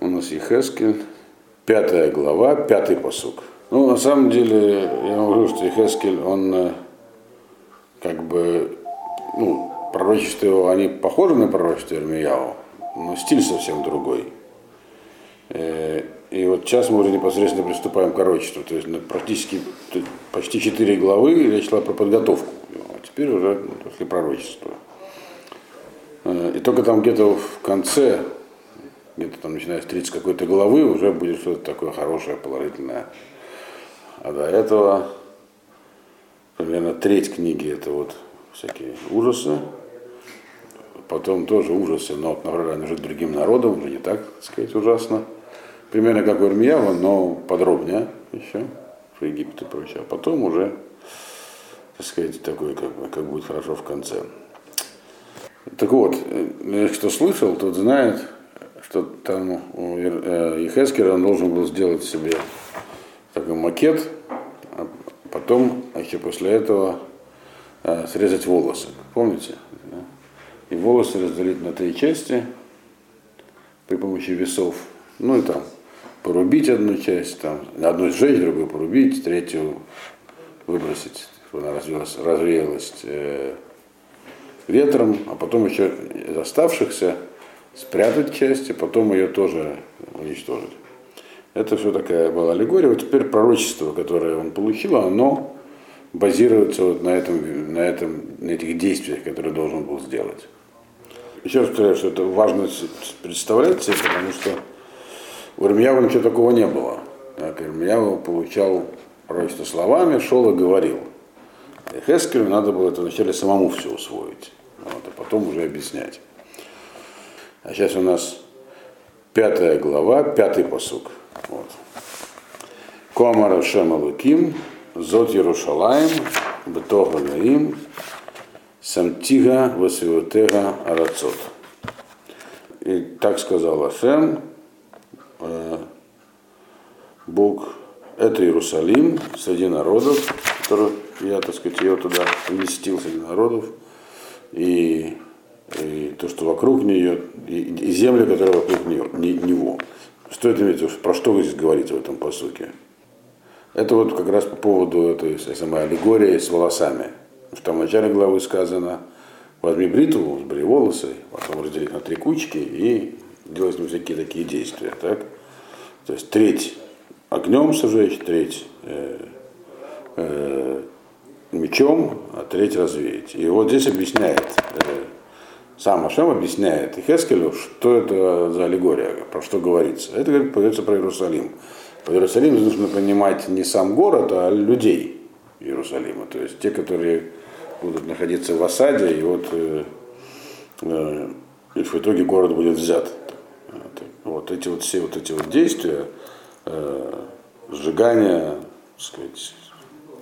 У нас Ехескель, пятая глава, пятый посук. Ну, на самом деле, я говорю, что Ехескель, он э, как бы, ну, пророчества его, они похожи на пророчество Ирмияу, но стиль совсем другой. Э, и вот сейчас мы уже непосредственно приступаем к пророчеству. То есть практически почти четыре главы речь шла про подготовку. А теперь уже после пророчества. Э, и только там где-то в конце где-то там начиная с 30 какой-то главы уже будет что-то такое хорошее, положительное. А до этого примерно треть книги это вот всякие ужасы, потом тоже ужасы, но например, жить другим народом, уже не так, так сказать, ужасно. Примерно как у Ирмиява, но подробнее еще, про Египет и прочее. А потом уже, так сказать, такой, как, как будет хорошо в конце. Так вот, э, кто слышал, тот знает, что там э, Ехескера он должен был сделать себе такой макет, а потом еще после этого э, срезать волосы. Помните? И волосы разделить на три части при помощи весов. Ну и там порубить одну часть, там, одну сжечь, другую порубить, третью выбросить, чтобы она развеялась, развеялась э, ветром, а потом еще из оставшихся спрятать часть, и потом ее тоже уничтожить. Это все такая была аллегория. Вот теперь пророчество, которое он получил, оно базируется вот на, этом, на, этом, на этих действиях, которые должен был сделать. Еще раз повторяю, что это важно представлять себе, потому что у Ирмиява ничего такого не было. Так, Ирмиява получал пророчество словами, шел и говорил. И Хескелю надо было это вначале самому все усвоить, вот, а потом уже объяснять. А сейчас у нас пятая глава, пятый посук. Вот. Комар Шема Луким, Зот Ярушалаем, Бетога Гаим, Самтига Васиотега Арацот. И так сказал Ашем, э, Бог, это Иерусалим среди народов, который я, так сказать, ее туда вместил среди народов, и и то, что вокруг нее, и, и земля, которая вокруг нее, не, него. Что это имеется? Про что вы здесь говорите в этом посуке? Это вот как раз по поводу этой самой аллегории с волосами. В начале главы сказано, возьми бритву, сбери волосы, потом разделить на три кучки и делать с всякие такие действия. Так? То есть треть огнем сжечь, треть э, э, мечом, а треть развеять. И вот здесь объясняет э, сам Ашем объясняет Хескелю, что это за аллегория, про что говорится. Это говорит, говорится про Иерусалим. По Иерусалиму нужно понимать не сам город, а людей Иерусалима. То есть те, которые будут находиться в осаде, и вот э, э, и в итоге город будет взят. Вот эти вот все вот эти вот действия, э, сжигания, сказать,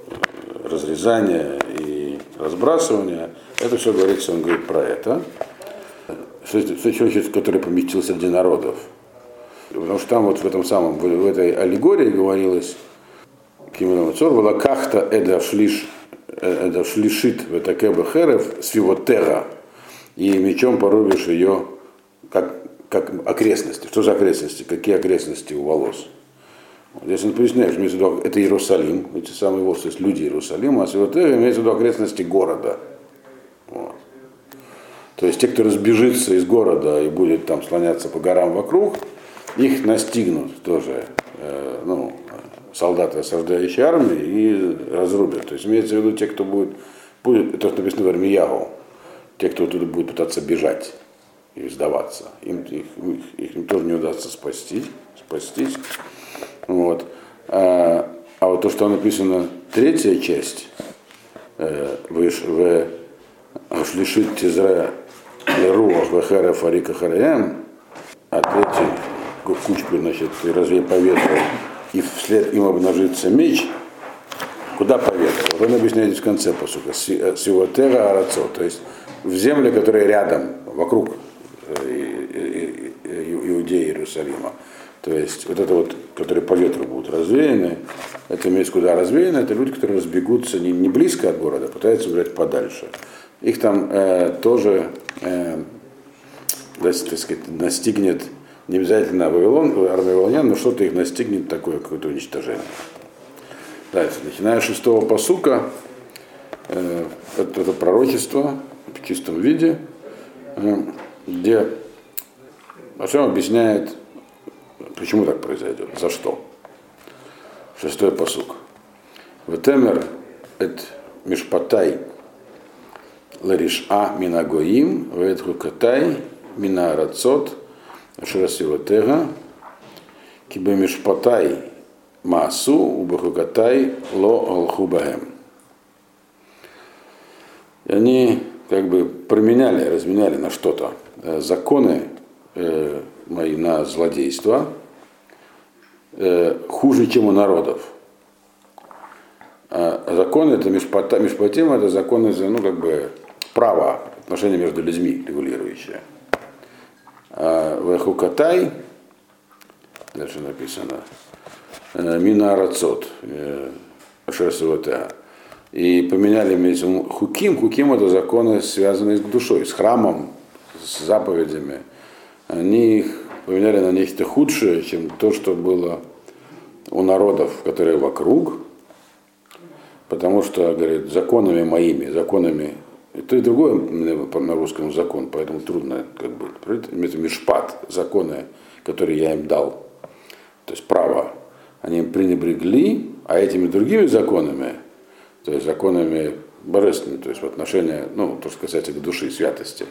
э, разрезания и разбрасывания, это все говорится, он говорит про это. Что, человек, который поместился среди народов. Потому что там вот в этом самом, в, этой аллегории говорилось, Кимиламацор была кахта эда шлиш, эда шлишит в этакеба херев свивотера, и мечом порубишь ее как, как окрестности. Что за окрестности? Какие окрестности у волос? Здесь он поясняет, что имеется в виду, это Иерусалим, эти самые волосы, то есть люди Иерусалима, а Свивотера имеется в виду окрестности города. Вот. То есть те, кто разбежится из города и будет там слоняться по горам вокруг, их настигнут тоже э, ну, солдаты осаждающей армии и разрубят. То есть имеется в виду те, кто будет, будет это написано в Армиягу, те, кто туда будет пытаться бежать и сдаваться. Им, их, их, им тоже не удастся спасти, спастись. Вот. А, а вот то, что написано, третья часть, э, в, в Шлишит Тизра Руах Вахара Фарика Хараям, а третий кучку, значит, и развей по ветру, и вслед им обнажится меч, куда по ветру? Вот он объясняет в конце посука, Сивотера Арацо, то есть в земле, которая рядом, вокруг э, Иудеи Иерусалима. То есть вот это вот, которые по ветру будут развеяны, это имеется куда развеяно, это люди, которые разбегутся не, не близко от города, а пытаются убрать подальше. Их там э, тоже, э, так сказать, настигнет не обязательно Вавилон, Вавилонян, но что-то их настигнет такое какое-то уничтожение. Дальше, начиная с шестого посука, э, это, это пророчество в чистом виде, э, где Ашем объясняет, почему так произойдет, за что. Шестой посук. Ветемер эт мишпатай лариша минагоим, вет хукатай мина рацот, шерасиватега, кибе мишпатай маасу, убахукатай ло алхубаем. И они как бы променяли, разменяли на что-то э, законы э, мои на злодейство э, хуже, чем у народов. А законы это мишпата, мишпатим, это законы, ну, как бы право, отношения между людьми регулирующие. А Вехукатай, дальше написано, э, Мина Арацот, э, Шерсовата. И поменяли между хуким. Хуким это законы, связанные с душой, с храмом, с заповедями. Они их поменяли на нечто худшее, чем то, что было у народов, которые вокруг, потому что, говорит, законами моими, законами, и то и другое на русском закон, поэтому трудно, как бы, это мишпат, законы, которые я им дал, то есть право, они им пренебрегли, а этими другими законами, то есть законами божественными, то есть в отношении, ну, то, что касается души, святости,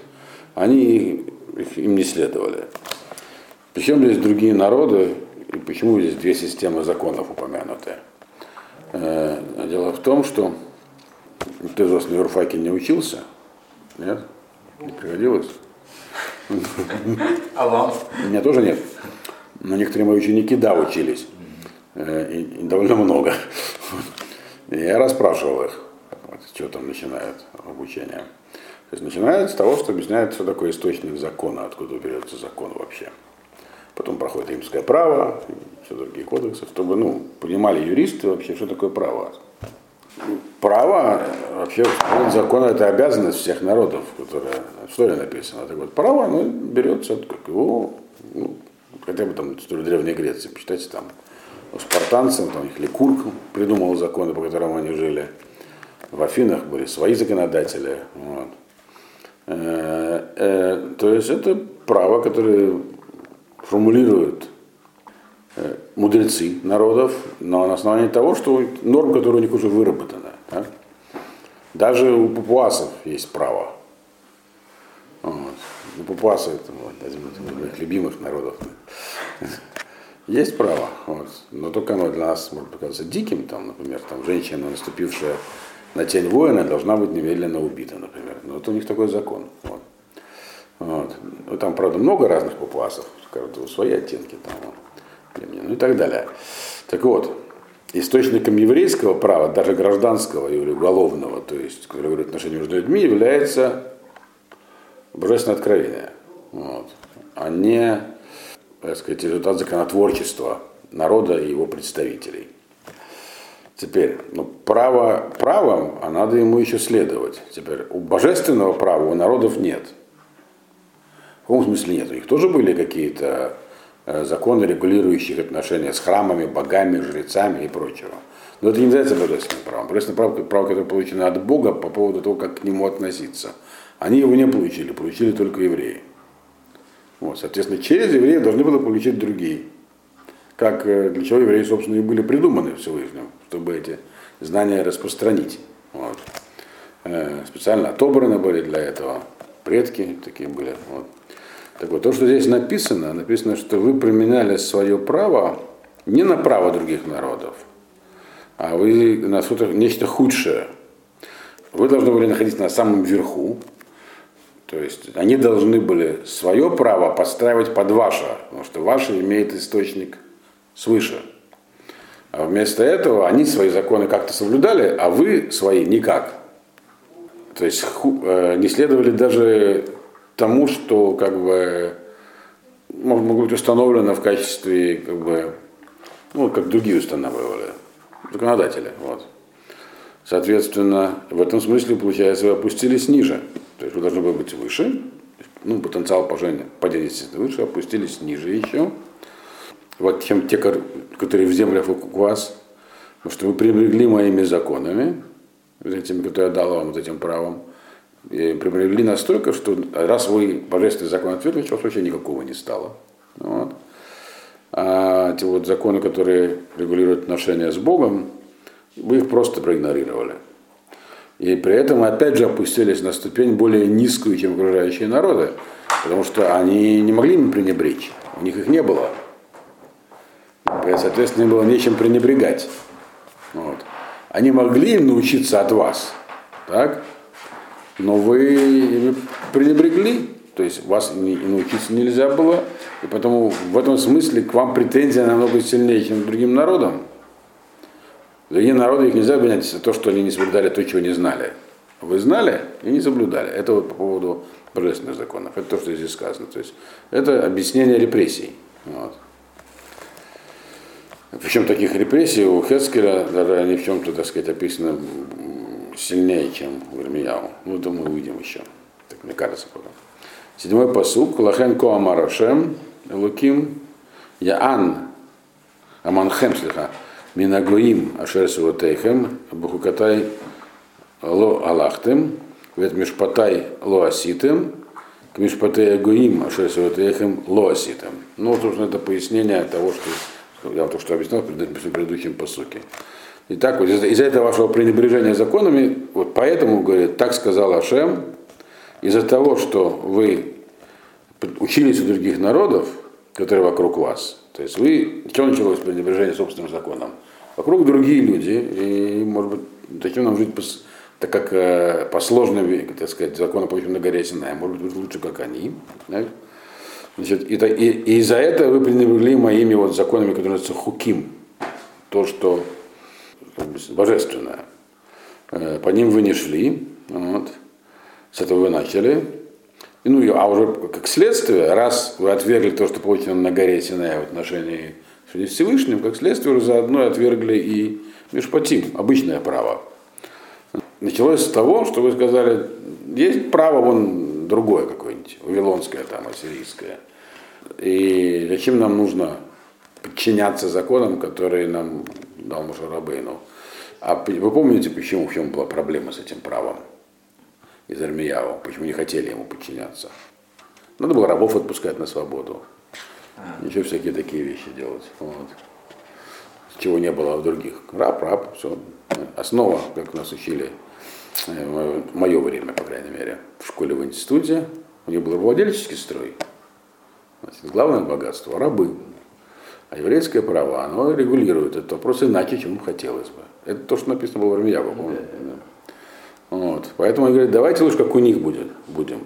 они им не следовали. Причем здесь другие народы, и почему здесь две системы законов упомянуты? Э, дело в том, что ты из вас на юрфаке не учился, нет? Не приходилось? А вам? У меня тоже нет. Но некоторые мои ученики, да, учились. Э, и, довольно много. Я расспрашивал их, что там начинают обучение. То есть начинают с того, что объясняют, что такое источник закона, откуда берется закон вообще потом проходит римское право, все другие кодексы, чтобы ну, понимали юристы вообще, что такое право. Право, вообще, закон это обязанность всех народов, которая в истории написана. Так вот, право, оно берется, как его, ну, хотя бы там историю Древней Греции, почитайте там, у спартанцев, там их Ликург придумал законы, по которым они жили. В Афинах были свои законодатели. Вот. Э, э, то есть это право, которое формулируют э, мудрецы народов, но на основании того, что норм, которые у них уже выработаны. Да? Даже у папуасов есть право. Вот. У папуаса это вот, один из моих любимых народов. Есть право, вот. но только оно для нас может показаться диким, там, например, там, женщина, наступившая на тень воина, должна быть немедленно убита, например. Но вот у них такой закон. Вот. Вот. Ну, там, правда, много разных папуасов, каждого свои оттенки там, ну и так далее. Так вот, источником еврейского права, даже гражданского или уголовного, то есть, который говорит отношения между людьми, является божественное откровение. Вот. А не, так сказать, результат законотворчества народа и его представителей. Теперь, ну, право правом, а надо ему еще следовать. Теперь, у божественного права у народов нет. В каком смысле нет? У них тоже были какие-то э, законы, регулирующие отношения с храмами, богами, жрецами и прочего. Но это не называется божественным правом. Божественное право, право, которое получено от Бога по поводу того, как к нему относиться. Они его не получили, получили только евреи. Вот, соответственно, через евреев должны были получить другие. Как э, для чего евреи, собственно, и были придуманы Всевышним, чтобы эти знания распространить. Вот. Э, специально отобраны были для этого предки такие были. Вот. Так вот, то, что здесь написано, написано, что вы применяли свое право не на право других народов, а вы на что-то, нечто худшее. Вы должны были находиться на самом верху, то есть они должны были свое право подстраивать под ваше, потому что ваше имеет источник свыше. А вместо этого они свои законы как-то соблюдали, а вы свои никак. То есть э, не следовали даже тому, что как бы могло быть установлено в качестве, как бы, ну, как другие устанавливали, законодатели. Вот. Соответственно, в этом смысле, получается, вы опустились ниже. То есть вы должны были быть выше, ну, потенциал падения, падения выше, опустились ниже еще. Вот чем те, которые в землях у вас, потому что вы пренебрегли моими законами, этими, которые я дал вам, вот этим правом, и пренебрегли настолько, что раз вы божественный закон отвергли, вас вообще никакого не стало. Вот. А эти вот законы, которые регулируют отношения с Богом, вы их просто проигнорировали. И при этом опять же опустились на ступень более низкую, чем окружающие народы, потому что они не могли им пренебречь, у них их не было. И, соответственно, им было нечем пренебрегать. Вот. Они могли им научиться от вас, так? Но вы пренебрегли, то есть вас не, научиться нельзя было, и поэтому в этом смысле к вам претензия намного сильнее, чем к другим народам. Другие народы их нельзя обвинять за то, что они не соблюдали то, чего не знали. Вы знали и не соблюдали. Это вот по поводу божественных законов. Это то, что здесь сказано. То есть это объяснение репрессий. Вот. Причем таких репрессий у Хескеля, даже они в чем-то, так сказать, описаны сильнее, чем Ирмияу. Ну, это мы увидим еще. Так мне кажется пока. Седьмой посук. Лахен ко амарашем луким яан аманхем слиха минагоим ашер суватейхем бухукатай ло алахтем вет мишпатай ло аситем к мишпатай агоим ашер суватейхем ло аситем. Ну, собственно, это пояснение того, что я только что объяснял в предыдущем посуке. Итак, вот из-за, из этого вашего пренебрежения законами, вот поэтому, говорит, так сказал Ашем, из-за того, что вы учились у других народов, которые вокруг вас, то есть вы, что началось пренебрежение собственным законом? Вокруг другие люди, и, может быть, таким нам жить, по, так как э, по сложным, так сказать, законам, полученным на горе Синай, может быть, лучше, как они. Да? Значит, и, и, и из-за этого вы пренебрегли моими вот законами, которые называются хуким, то, что божественное. Э, по ним вы не шли, вот. с этого вы начали. И, ну, а уже как следствие, раз вы отвергли то, что получено на горе Синая в отношении с Всевышним, как следствие уже заодно отвергли и Мишпатим, обычное право. Началось с того, что вы сказали, есть право вон другое какое-нибудь, вавилонское там, ассирийское. И зачем нам нужно подчиняться законам, которые нам дал Мушарабейну. А вы помните, почему в чем была проблема с этим правом из Армияу? Почему не хотели ему подчиняться? Надо было рабов отпускать на свободу. Еще всякие такие вещи делать. Вот. Чего не было в других. Раб, раб, все. Основа, как нас учили э, в мое время, по крайней мере, в школе, в институте, у них был владельческий строй. Значит, главное богатство – рабы. А еврейское право, оно регулирует этот вопрос иначе, чем хотелось бы. Это то, что написано было в Армияву, помните? Да. Вот. Поэтому они говорят, давайте лучше как у них будет, будем.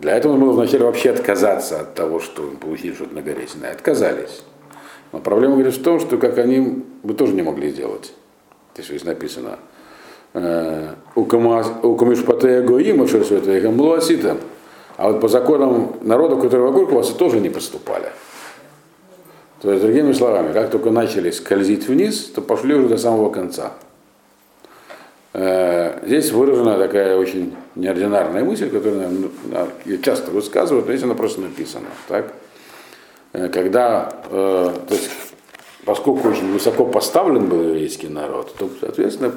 Для этого нужно вначале вообще отказаться от того, что получили что-то на горе Синай. Отказались. Но проблема говорит в том, что как они бы тоже не могли сделать. Здесь здесь написано. «Э, у Камишпатея Гоима, что это А вот по законам народа, которые вокруг вас, тоже не поступали. То есть, другими словами, как только начали скользить вниз, то пошли уже до самого конца. Э, здесь выражена такая очень неординарная мысль, которую я часто высказываю, но здесь она просто написана. Так? Э, когда, э, то есть, поскольку очень высоко поставлен был еврейский народ, то, соответственно,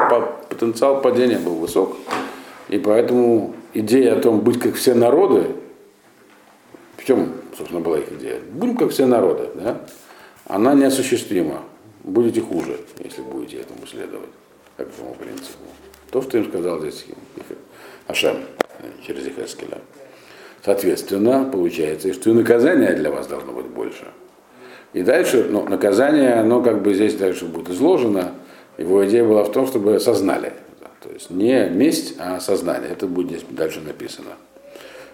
потенциал падения был высок. И поэтому идея о том, быть как все народы, в чем, собственно, была их идея? Будем как все народы, да? Она неосуществима. Будете хуже, если будете этому следовать, как этому принципу. То, что им сказал здесь Ашем через Ихескеля. Соответственно, получается, что и наказание для вас должно быть больше. И дальше, ну, наказание, оно как бы здесь дальше будет изложено. Его идея была в том, чтобы осознали. То есть не месть, а осознание. Это будет здесь дальше написано.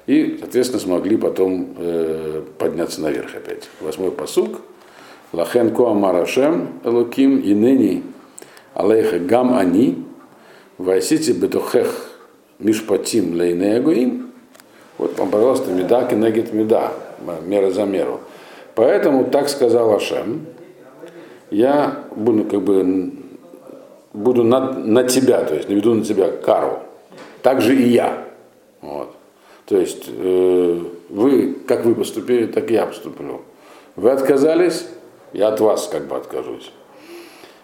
И, соответственно, смогли потом э, подняться наверх опять. Восьмой посук – Лахен Коамар Ашем Элуким Инени Алейха Гам Ани Вайсити Бетухех Мишпатим Лейнеагуим Вот вам, пожалуйста, меда кенегет меда, мера за меру. Поэтому так сказал Ашем, я буду как бы буду на, на тебя, то есть наведу на тебя кару. Так же и я. Вот. То есть э, вы, как вы поступили, так и я поступлю. Вы отказались, я от вас как бы откажусь.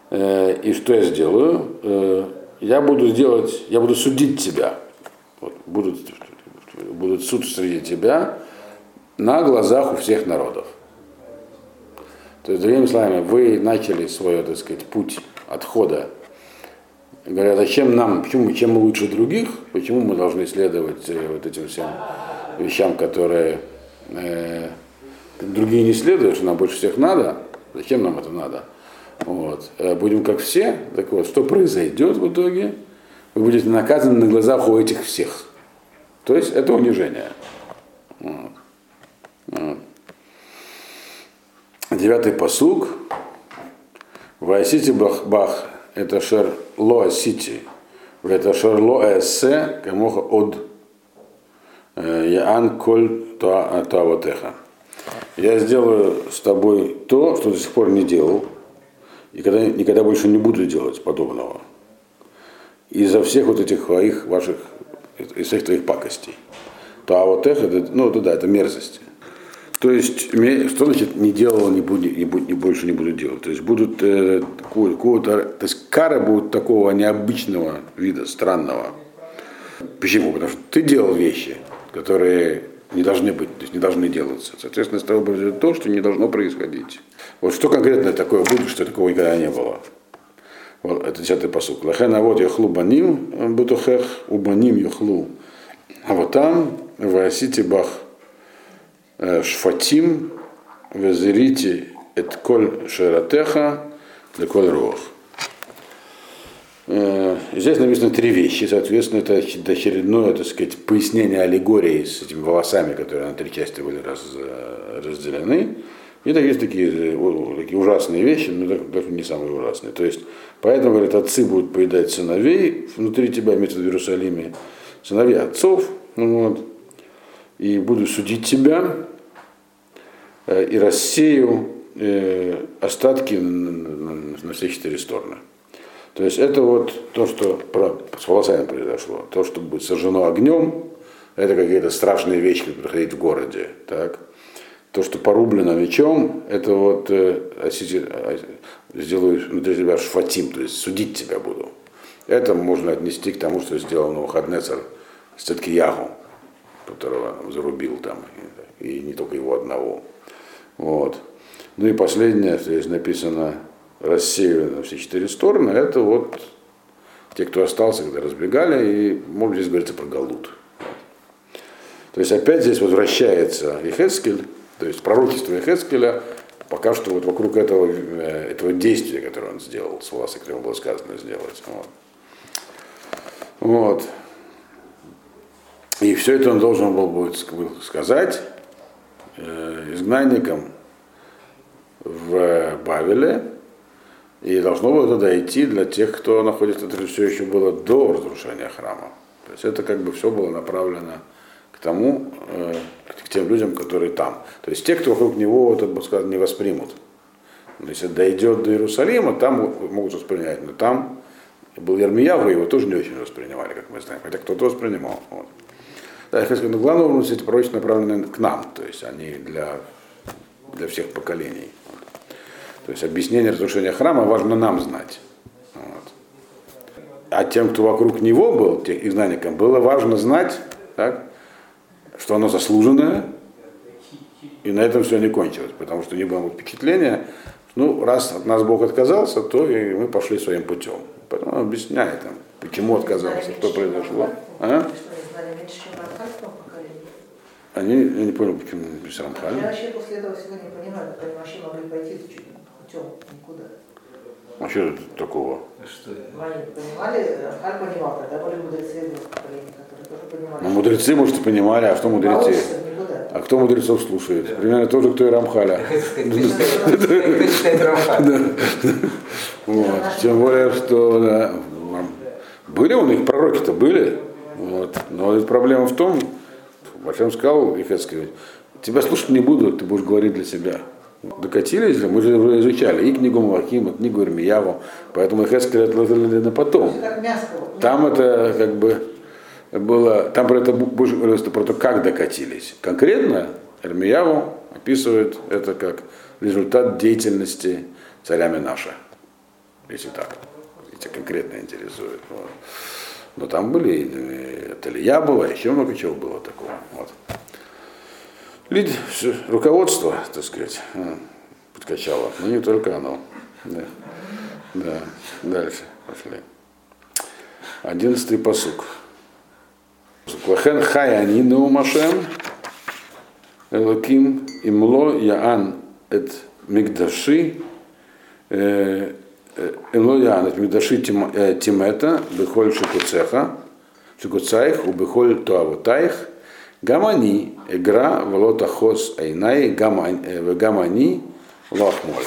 Э, и что я сделаю? Э, я буду делать, я буду судить тебя. Вот, будут, будут суд среди тебя на глазах у всех народов. То есть, другими словами, вы начали свой, так сказать, путь отхода. Говорят, зачем нам, почему, чем мы лучше других, почему мы должны следовать э, вот этим всем вещам, которые э, другие не следуют, что нам больше всех надо, зачем нам это надо? Вот. Э, будем как все. Так вот, что произойдет в итоге? Вы будете наказаны на глазах у этих всех. То есть это унижение. Вот. Вот. Девятый посуг. Вайсити бах бах. Это шер ло сити. Это шер ло эссе камоха от э, яан коль туавотеха. Я сделаю с тобой то, что до сих пор не делал, и когда, никогда больше не буду делать подобного. Из-за всех вот этих твоих ваших, из всех твоих пакостей. То а вот это, ну это да, это мерзости. То есть, что значит не делал, не, буду, не, буду, не больше не буду делать? То есть будут э, какого-то, то есть кары будут такого необычного вида, странного. Почему? Потому что ты делал вещи, которые не должны быть, то есть не должны делаться. Соответственно, с тобой произойдет то, что не должно происходить. Вот что конкретно такое будет, что такого никогда не было. Вот, это десятый посук. Лахен а вот яхлу баним бутухех, убаним яхлу. А вот там васите бах э, шфатим везерите эт коль шератеха коль рох. Э, здесь написано три вещи, соответственно, это очередное, так сказать, пояснение аллегории с этими волосами, которые на три части были раз, э, разделены. И так есть такие, э, такие ужасные вещи, но даже не самые ужасные. То есть, поэтому, говорят, отцы будут поедать сыновей внутри тебя, имеется в Иерусалиме, сыновья отцов, вот, и буду судить тебя, и рассею остатки на все четыре стороны. То есть это вот то, что про, с волосами произошло. То, что будет сожжено огнем, это какие-то страшные вещи, которые проходить в городе. Так? То, что порублено мечом, это вот э, сделаю внутри себя шфатим, то есть судить тебя буду. Это можно отнести к тому, что сделал Новохаднецер с Циткияху, которого зарубил там, и не только его одного. Вот. Ну и последнее, здесь написано рассеяли на все четыре стороны, это вот те, кто остался, когда разбегали, и, может здесь говорится про Галут. То есть опять здесь возвращается Ихескель, то есть пророчество Ихескеля, пока что вот вокруг этого, э, этого действия, которое он сделал, с волос, которое было сказано сделать. Вот. вот. И все это он должен был будет сказать э, изгнанникам в Бавеле, и должно было туда идти для тех, кто находится, это все еще было до разрушения храма. То есть это как бы все было направлено к тому, э, к тем людям, которые там. То есть те, кто вокруг него, вот, бы сказать, не воспримут. Но если дойдет до Иерусалима, там могут воспринять, но там был Ермияву, его тоже не очень воспринимали, как мы знаем, хотя кто-то воспринимал. Вот. Да, я хочу сказать, но главное эти пророчества направлены к нам, то есть они для, для всех поколений. То есть объяснение разрушения храма важно нам знать. Вот. А тем, кто вокруг него был, тех изгнанникам, было важно знать, так, что оно заслуженное, и на этом все не кончилось, потому что не было впечатления, ну, раз от нас Бог отказался, то и мы пошли своим путем. Поэтому он объясняет им, почему отказался, что произошло. А? Они, я не понял, почему без Рамхали. Я вообще после этого всего не понимаю, как они вообще могли пойти чуть путем никуда. А что такого? Что Они понимали, как понимал, тогда были мудрецы поколения, которые тоже понимали. Ну, мудрецы, может, и понимали, а что мудрецы? А кто мудрецов слушает? Примерно тот же, кто и Рамхаля. Тем более, что были у них пророки-то были. Вот. Но проблема в том, во всем сказал Ихецкий, тебя слушать не буду, ты будешь говорить для себя. Докатились же, мы же изучали и книгу Малахима, книгу Ирмияву, поэтому Хескель отложили на потом. Там это как бы было, там про это больше говорилось про то, как докатились. Конкретно Эрмияву описывает это как результат деятельности царя Минаша. Если так, если конкретно интересует. Вот. Но там были, это Илья было, еще много чего было такого. Вот. Лид, руководство, так сказать, подкачало, но не только оно. Да. да. Дальше пошли. Одиннадцатый посук. Лахен хай они наумашем, Элаким имло яан эт мигдаши, имло яан эт мигдаши тимета, бехоль шикуцеха, шикуцаих, убехоль туавутаих, гамани, игра, волота хос айнай, гамани, лахмоль.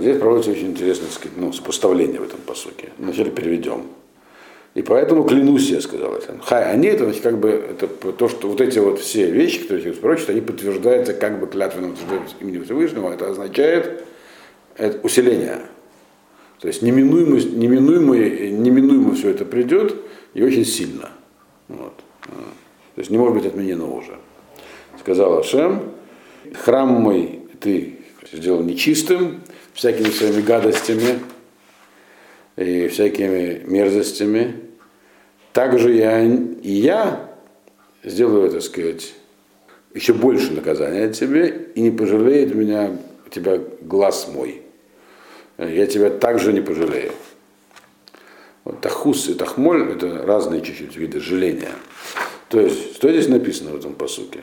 Здесь проводится очень интересное ну, сопоставление в этом посоке. Вначале переведем. И поэтому клянусь, я сказал это. Хай, они это, значит, как бы, это то, что вот эти вот все вещи, которые здесь прочат, они подтверждаются как бы клятвенным именем Всевышнего, это означает это усиление. То есть неминуемо, неминуемо, неминуемо все это придет и очень сильно. Вот. То есть не может быть отменено уже. Сказал Ашем, храм мой ты сделал нечистым, всякими своими гадостями и всякими мерзостями. Также я, и я сделаю, так сказать, еще больше наказания тебе, и не пожалеет меня тебя глаз мой. Я тебя также не пожалею. Тахус и тахмоль это разные чуть-чуть виды жаления. То есть, что здесь написано в этом посуке?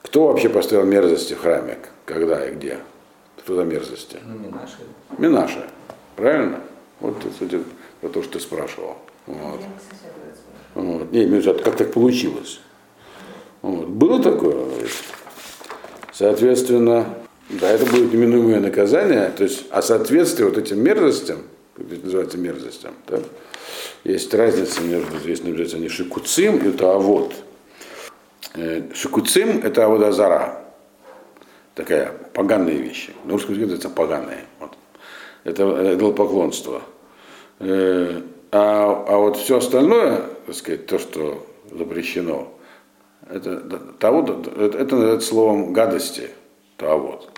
Кто вообще поставил мерзости в храме? Когда и где? Кто за мерзости? Ну, Минаши. Минаша. Правильно? Вот, кстати, про то, что ты спрашивал. Вот. Вот. Не, как так получилось. Вот. Было такое. Соответственно, да, это будет неминуемое наказание, то есть, а соответствие вот этим мерзостям, как это называется мерзостям, да, есть разница между, здесь называется не шикуцим, это авод. Э, шикуцим это аводазара, такая поганые вещи. На русском языке это поганые. Вот. Это идолопоклонство. Э, а, а вот все остальное, так сказать, то, что запрещено, это, того, это, это называется словом гадости, вот.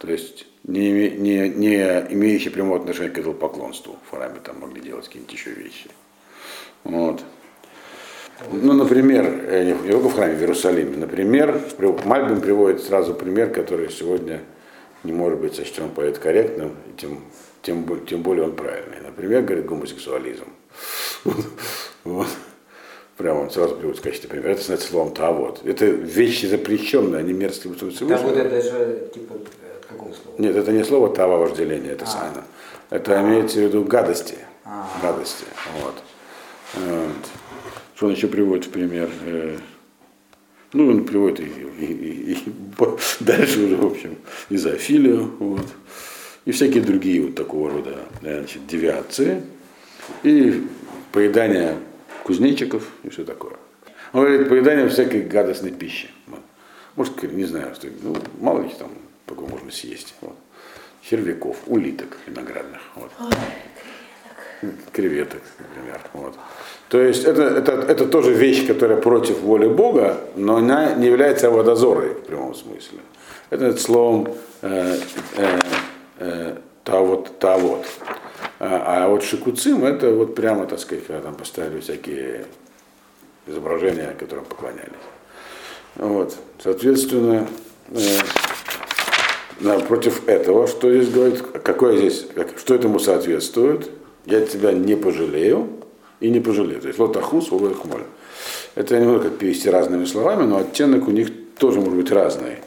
То есть не, не, не имеющие прямого отношения к идолопоклонству. В храме там могли делать какие-нибудь еще вещи. Вот. Ну, например, э, не только в храме, в Иерусалиме. Например, Мальбин приводит сразу пример, который сегодня не может быть сочтен корректным, и тем, тем, тем более он правильный. Например, говорит гомосексуализм. Вот. Прямо он сразу приводит в качестве примера. Это значит словом тавод. Это вещи запрещенные, они мерзкие в Всевышнего. Тавод это же типа какого слова? Нет, это не слово тава вожделение, это а. сайна. Это а. имеется в виду гадости. А. Гадости. Вот. вот. Что он еще приводит в пример? Э, ну, он приводит и, и, и, и дальше уже, в общем, и зоофилию, вот, и всякие другие вот такого рода значит, девиации, и поедание кузнечиков и все такое. Он говорит, поедание всякой гадостной пищи. Может, не знаю, что, ну, мало ли там такое можно съесть. Вот. Червяков, улиток виноградных. Вот. Креветок, например. Вот. То есть это, это, это тоже вещь, которая против воли Бога, но она не является водозорой в прямом смысле. Это словом э, э, э, та вот, та вот. А, а вот шикуцим это вот прямо, так сказать, когда там поставили всякие изображения, которым поклонялись. Вот. Соответственно, э, против этого, что здесь говорит, какое здесь, как, что этому соответствует, я тебя не пожалею, и не пожалеют. То есть лотахус, хмоль. Это я не могу как перевести разными словами, но оттенок у них тоже может быть разный.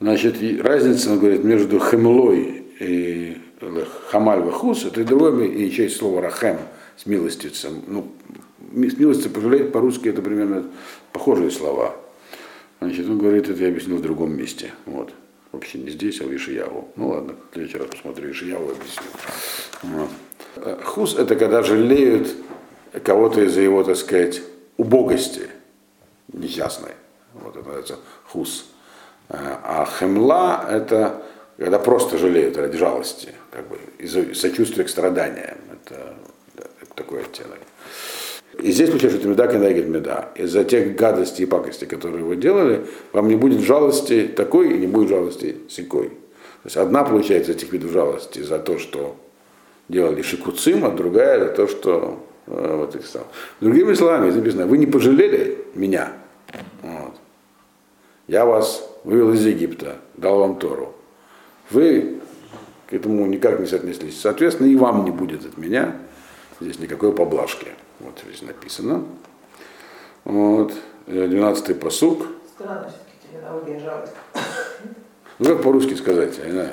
Значит, разница, он говорит, между хемлой и хамаль вахус, это другое, и часть слова рахем, с милостицем. Ну, с милостью пожалеть по-русски это примерно похожие слова. Значит, он говорит, это я объяснил в другом месте. Вот. Вообще не здесь, а в Ишияву. Ну ладно, в следующий раз посмотрю Ишияву и объясню. Вот. Хус это когда жалеют кого-то из-за его, так сказать, убогости несчастной. Вот это называется хус. А хемла это когда просто жалеют ради жалости, как бы из-за сочувствия к страданиям. Это, такой оттенок. И здесь получается, что меда кенегет меда. Из-за тех гадостей и пакостей, которые вы делали, вам не будет жалости такой и не будет жалости секой. То есть одна получается этих видов жалости за то, что делали шикуцим, а другая за то, что э, вот их стал. Другими словами, написано, вы не пожалели меня. Вот. Я вас вывел из Египта, дал вам Тору. Вы к этому никак не соотнеслись. Соответственно, и вам не будет от меня здесь никакой поблажки. Вот здесь написано. Вот. 12-й посук. Странно все-таки терминология жалость. Ну, как по-русски сказать, я не знаю.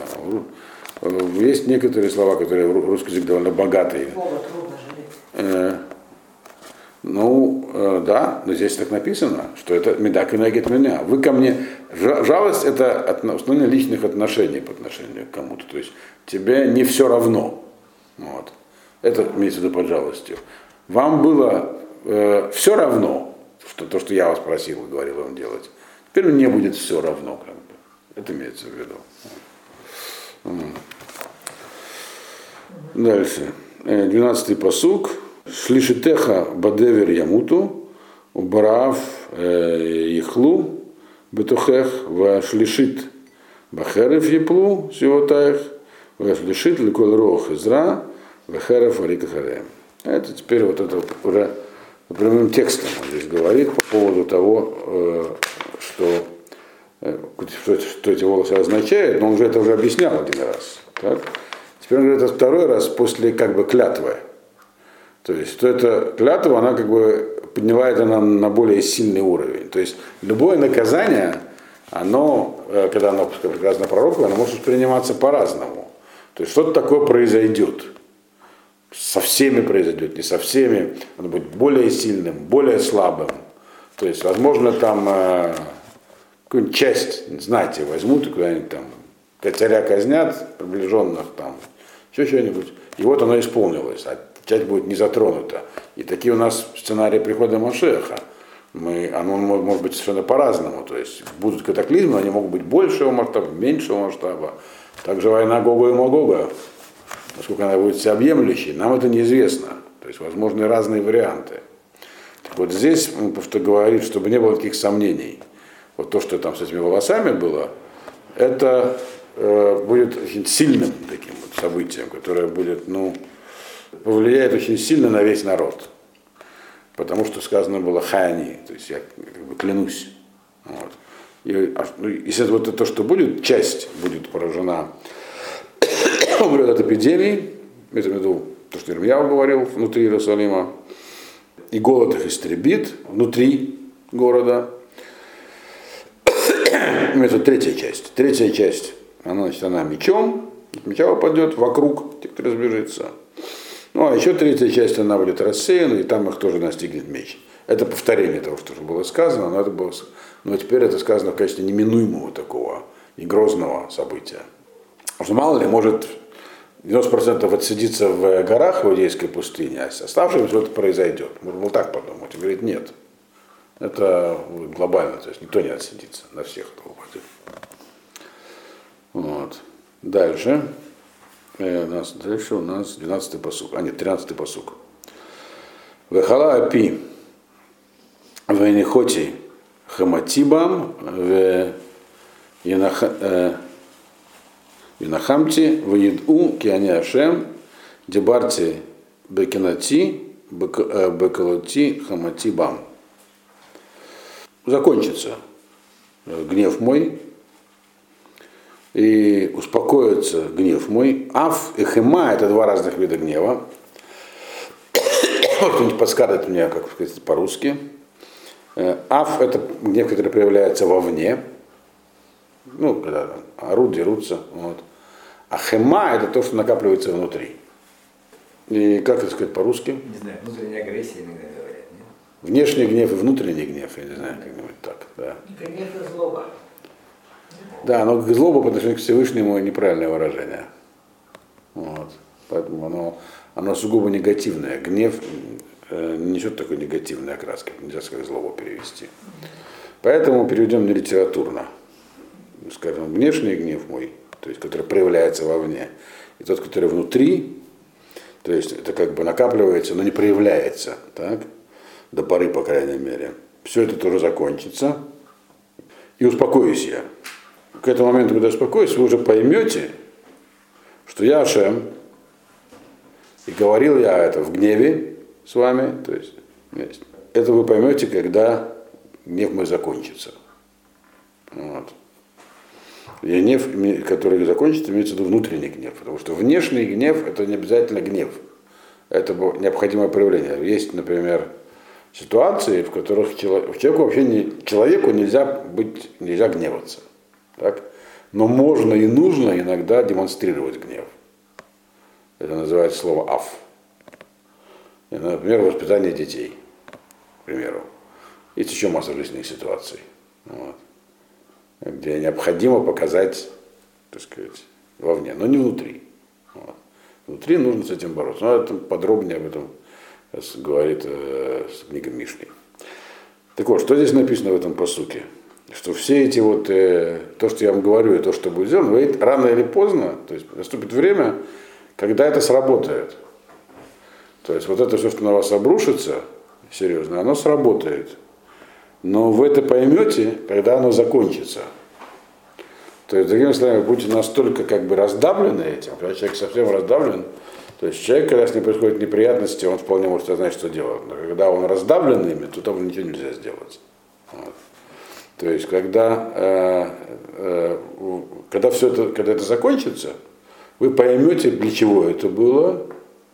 Ру- Есть некоторые слова, которые в русский язык довольно богатые. Бога трудно жалеть. Э, Ну, э, да, но здесь так написано, что это медак и нагет меня. Вы ко мне... жа- Жалость – это установление личных отношений по отношению к кому-то. То есть тебе не все равно. Вот. Это имеется в виду под жалостью. Вам было э, все равно, что то, что я вас просил и говорил вам делать. Теперь мне будет все равно. Как бы. Это имеется в виду. Дальше. Э, Двенадцатый посук. Шлишитеха бадевер ямуту, убарав ихлу, бетухех, ва шлишит бахерев еплу, сивотаях, ва шлишит ликол изра, бахерев арикахарем. Это теперь вот это уже прямым текстом он здесь говорит по поводу того, э, что, э, что, что эти волосы означают, но он уже это уже объяснял один раз. Так? Теперь он говорит это второй раз после как бы клятвы. То есть, что эта клятва, она как бы поднимает она на более сильный уровень. То есть, любое наказание, оно, э, когда оно прекрасно пророку, оно может восприниматься по-разному. То есть, что-то такое произойдет. Со всеми произойдет, не со всеми. Оно будет более сильным, более слабым. То есть, возможно, там э, какую-нибудь часть знати возьмут и куда-нибудь там царя казнят, приближенных там, еще что-нибудь. И вот оно исполнилось, а часть будет не затронута. И такие у нас сценарии прихода Машеха. Мы, оно мо- может быть совершенно по-разному. То есть будут катаклизмы, они могут быть большего масштаба, меньшего масштаба. Также война Гога и Магога, насколько она будет всеобъемлющей, нам это неизвестно. То есть возможны разные варианты. Так вот здесь он просто говорит, чтобы не было таких сомнений. Вот то, что там с этими волосами было, это э, будет очень сильным таким вот событием, которое будет, ну, повлияет очень сильно на весь народ. Потому что сказано было хаяни, то есть я как бы клянусь. Вот. И, а, ну, если это вот то, что будет, часть будет поражена умрет от это в виду то, что Ирмияу говорил внутри Иерусалима, и голод их истребит внутри города. Это третья часть. Третья часть, она, значит, она мечом, меча упадет вокруг, те, кто разбежится. Ну, а еще третья часть, она будет рассеяна, и там их тоже настигнет меч. Это повторение того, что было сказано, но, это было, но теперь это сказано в качестве неминуемого такого и грозного события. Потому что мало ли, может 90% отсидится в горах в Иудейской пустыне, а с оставшимся что-то произойдет. Можно вот так подумать. Он говорит, нет. Это будет глобально, то есть никто не отсидится, на всех это упадет. Вот. Дальше. Э, у нас, дальше у нас 12-й посук, а нет, 13-й посук. Вехала апи венихоти хаматибам в Винахамти, Ваиду, Киане Ашем, Дебарти, Бекинати, Бекалати, Хамати Бам. Закончится гнев мой, и успокоится гнев мой. Аф и хема – это два разных вида гнева. Кто-нибудь подскажет мне, как сказать по-русски. Аф – это гнев, который проявляется вовне, ну, когда там орут, дерутся. Вот. А хема это то, что накапливается внутри. И как это сказать по-русски? Не знаю, внутренняя агрессия иногда говорят, нет? Внешний гнев и внутренний гнев, я не знаю, как-нибудь так. Да, Гнев и злоба. да но злоба по отношению к Всевышнему неправильное выражение. Вот. Поэтому оно, оно сугубо негативное. Гнев э, не несет такой негативной окраски, нельзя сказать злобу перевести. Поэтому переведем не литературно. Скажем, внешний гнев мой, то есть который проявляется вовне, и тот, который внутри, то есть это как бы накапливается, но не проявляется, так? до поры, по крайней мере, все это тоже закончится, и успокоюсь я. К этому моменту, когда успокоюсь, вы уже поймете, что я Ашем, и говорил я это в гневе с вами, то есть это вы поймете, когда гнев мой закончится. Вот. И гнев, который закончится, имеется в виду внутренний гнев, потому что внешний гнев это не обязательно гнев. Это необходимое проявление. Есть, например, ситуации, в которых человеку вообще не, человеку нельзя быть, нельзя гневаться. Так? Но можно и нужно иногда демонстрировать гнев. Это называется слово аф. Например, воспитание детей, к примеру. Есть еще масса жизненных ситуаций, вот, где необходимо показать, так сказать, вовне, но не внутри. Вот. Внутри нужно с этим бороться. Но это подробнее об этом говорит э, книга Мишли. Так вот, что здесь написано в этом посуке? Что все эти вот, э, то, что я вам говорю, и то, что будет сделано, вы, рано или поздно, то есть наступит время, когда это сработает. То есть вот это все, что на вас обрушится, серьезно, оно сработает. Но вы это поймете, когда оно закончится. То есть, другими словами, будете настолько как бы раздавлены этим, когда человек совсем раздавлен, то есть человек, когда с ним происходят неприятности, он вполне может знать, что делать. Но когда он раздавлен ими, то там ничего нельзя сделать. Вот. То есть, когда, э, э, когда все это, когда это закончится, вы поймете, для чего это было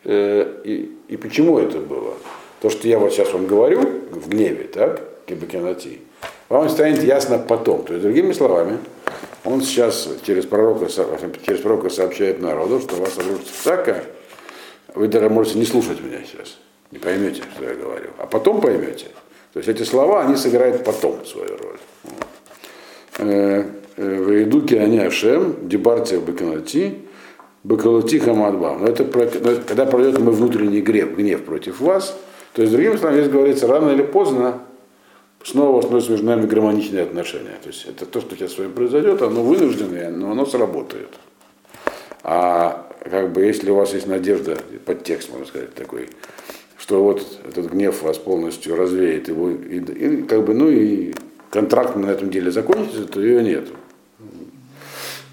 э, и, и почему это было. То, что я вот сейчас вам говорю в гневе, так, кибакенати, вам станет ясно потом. То есть, другими словами, он сейчас через пророка, через пророка сообщает народу, что у вас обрушится всякое, вы даже можете не слушать меня сейчас, не поймете, что я говорю, а потом поймете. То есть эти слова, они сыграют потом свою роль. Э, э, в Идуке они Ашем, Дебарте Баканати, Бакалати Хамадбам. Но это когда пройдет мой внутренний гнев, гнев против вас, то есть, другими словами, здесь говорится, рано или поздно снова установятся между нами гармоничные отношения. То есть это то, что сейчас с вами произойдет, оно вынужденное, но оно сработает. А как бы если у вас есть надежда, подтекст, можно сказать, такой, что вот этот гнев вас полностью развеет, его, и, и, как бы, ну и контракт на этом деле закончится, то ее нет.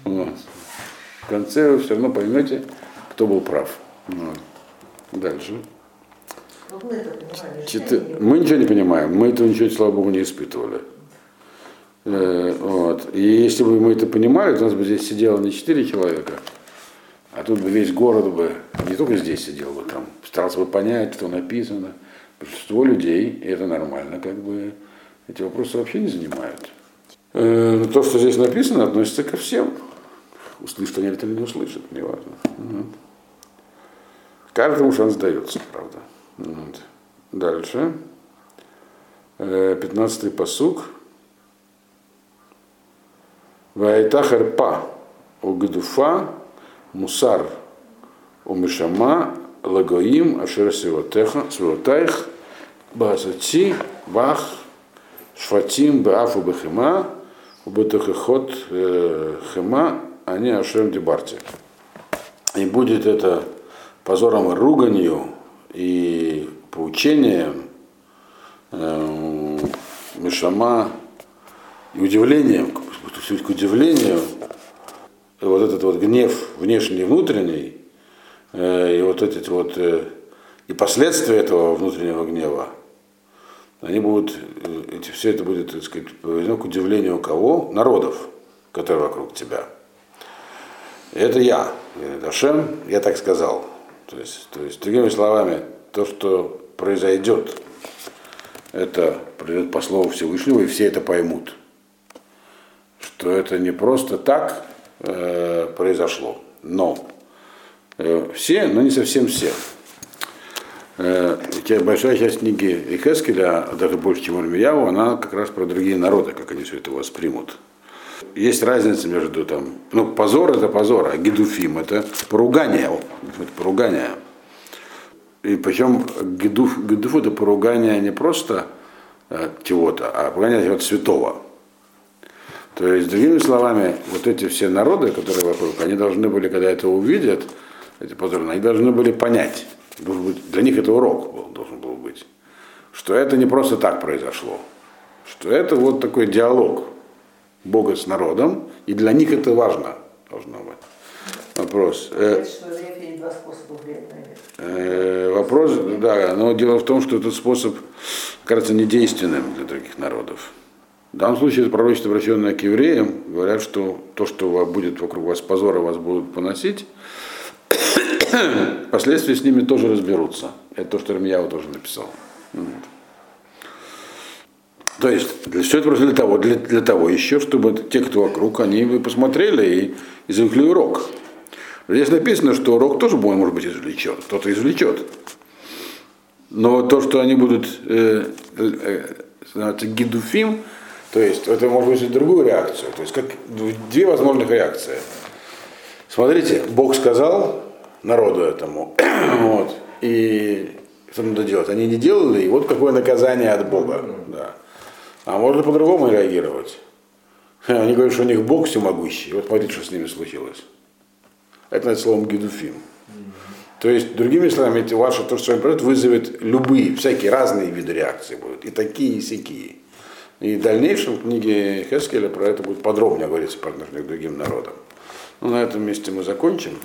Вот. В конце вы все равно поймете, кто был прав. Вот. Дальше. Четы... Мы ничего не понимаем, мы этого ничего, слава богу, не испытывали. Э, вот. И если бы мы это понимали, то у нас бы здесь сидело не четыре человека, а тут бы весь город бы, не только здесь сидел бы там, старался бы понять, что написано. Большинство людей, и это нормально, как бы эти вопросы вообще не занимают. Э, то, что здесь написано, относится ко всем. Услышат они это или не услышат, неважно. Вот. Каждому шанс дается, правда. Вот. Дальше. 15-й э, посук. Вайта харпа угдуфа мусар умишама лагоим ашер свивотайх базаци бах шфатим баафу бахема убытахихот э, хема они ашем дебарти. И будет это позором и руганью и поучением э, Мишама и удивлением, к удивлению, вот этот вот гнев внешний и внутренний, э, и вот эти вот э, и последствия этого внутреннего гнева, они будут, э, эти, все это будет, так сказать, поведено к удивлению кого? Народов, которые вокруг тебя. Это я, Дашем, я так сказал. То есть, то есть, другими словами, то, что произойдет, это придет по слову Всевышнего, и все это поймут. Что это не просто так, э, произошло. Но э, все, но не совсем все. Э, большая часть книги Ихескеля, даже больше, чем Армияву, она как раз про другие народы, как они все это воспримут. Есть разница между там, ну, позор это позор, а гидуфим это поругание, это поругание. И причем гидуф, гидуф это поругание не просто э, чего-то, а поругание чего-то святого. То есть, другими словами, вот эти все народы, которые вокруг, они должны были, когда это увидят, эти позоры, они должны были понять. Быть, для них это урок был, должен был быть. что это не просто так произошло, что это вот такой диалог Бога с народом, и для них это важно должно быть. Вопрос. Э, э, вопрос, да, но дело в том, что этот способ кажется недейственным для других народов. В данном случае это пророчество, обращенное к евреям, говорят, что то, что будет вокруг вас позора, вас будут поносить, впоследствии с ними тоже разберутся. Это то, что Рамьяу тоже написал. Вот. То есть, для, все это просто для того, для, для того еще, чтобы те, кто вокруг, они бы посмотрели и извлекли урок. Здесь написано, что урок тоже может быть извлечен, кто-то извлечет. Но то, что они будут э, э, гидуфим, то есть это может вызвать другую реакцию. То есть как две возможных реакции. Смотрите, Бог сказал народу этому, вот, и что надо делать? Они не делали, и вот какое наказание от Бога. Да. А можно по-другому реагировать. Они говорят, что у них Бог всемогущий. Вот смотрите, что с ними случилось. Это называется словом гидуфим. То есть, другими словами, ваше то, что произойдет, вызовет любые, всякие разные виды реакции будут. И такие, и сякие. И в дальнейшем в книге Хескеля про это будет подробнее говориться по отношению к другим народам. Ну, на этом месте мы закончим.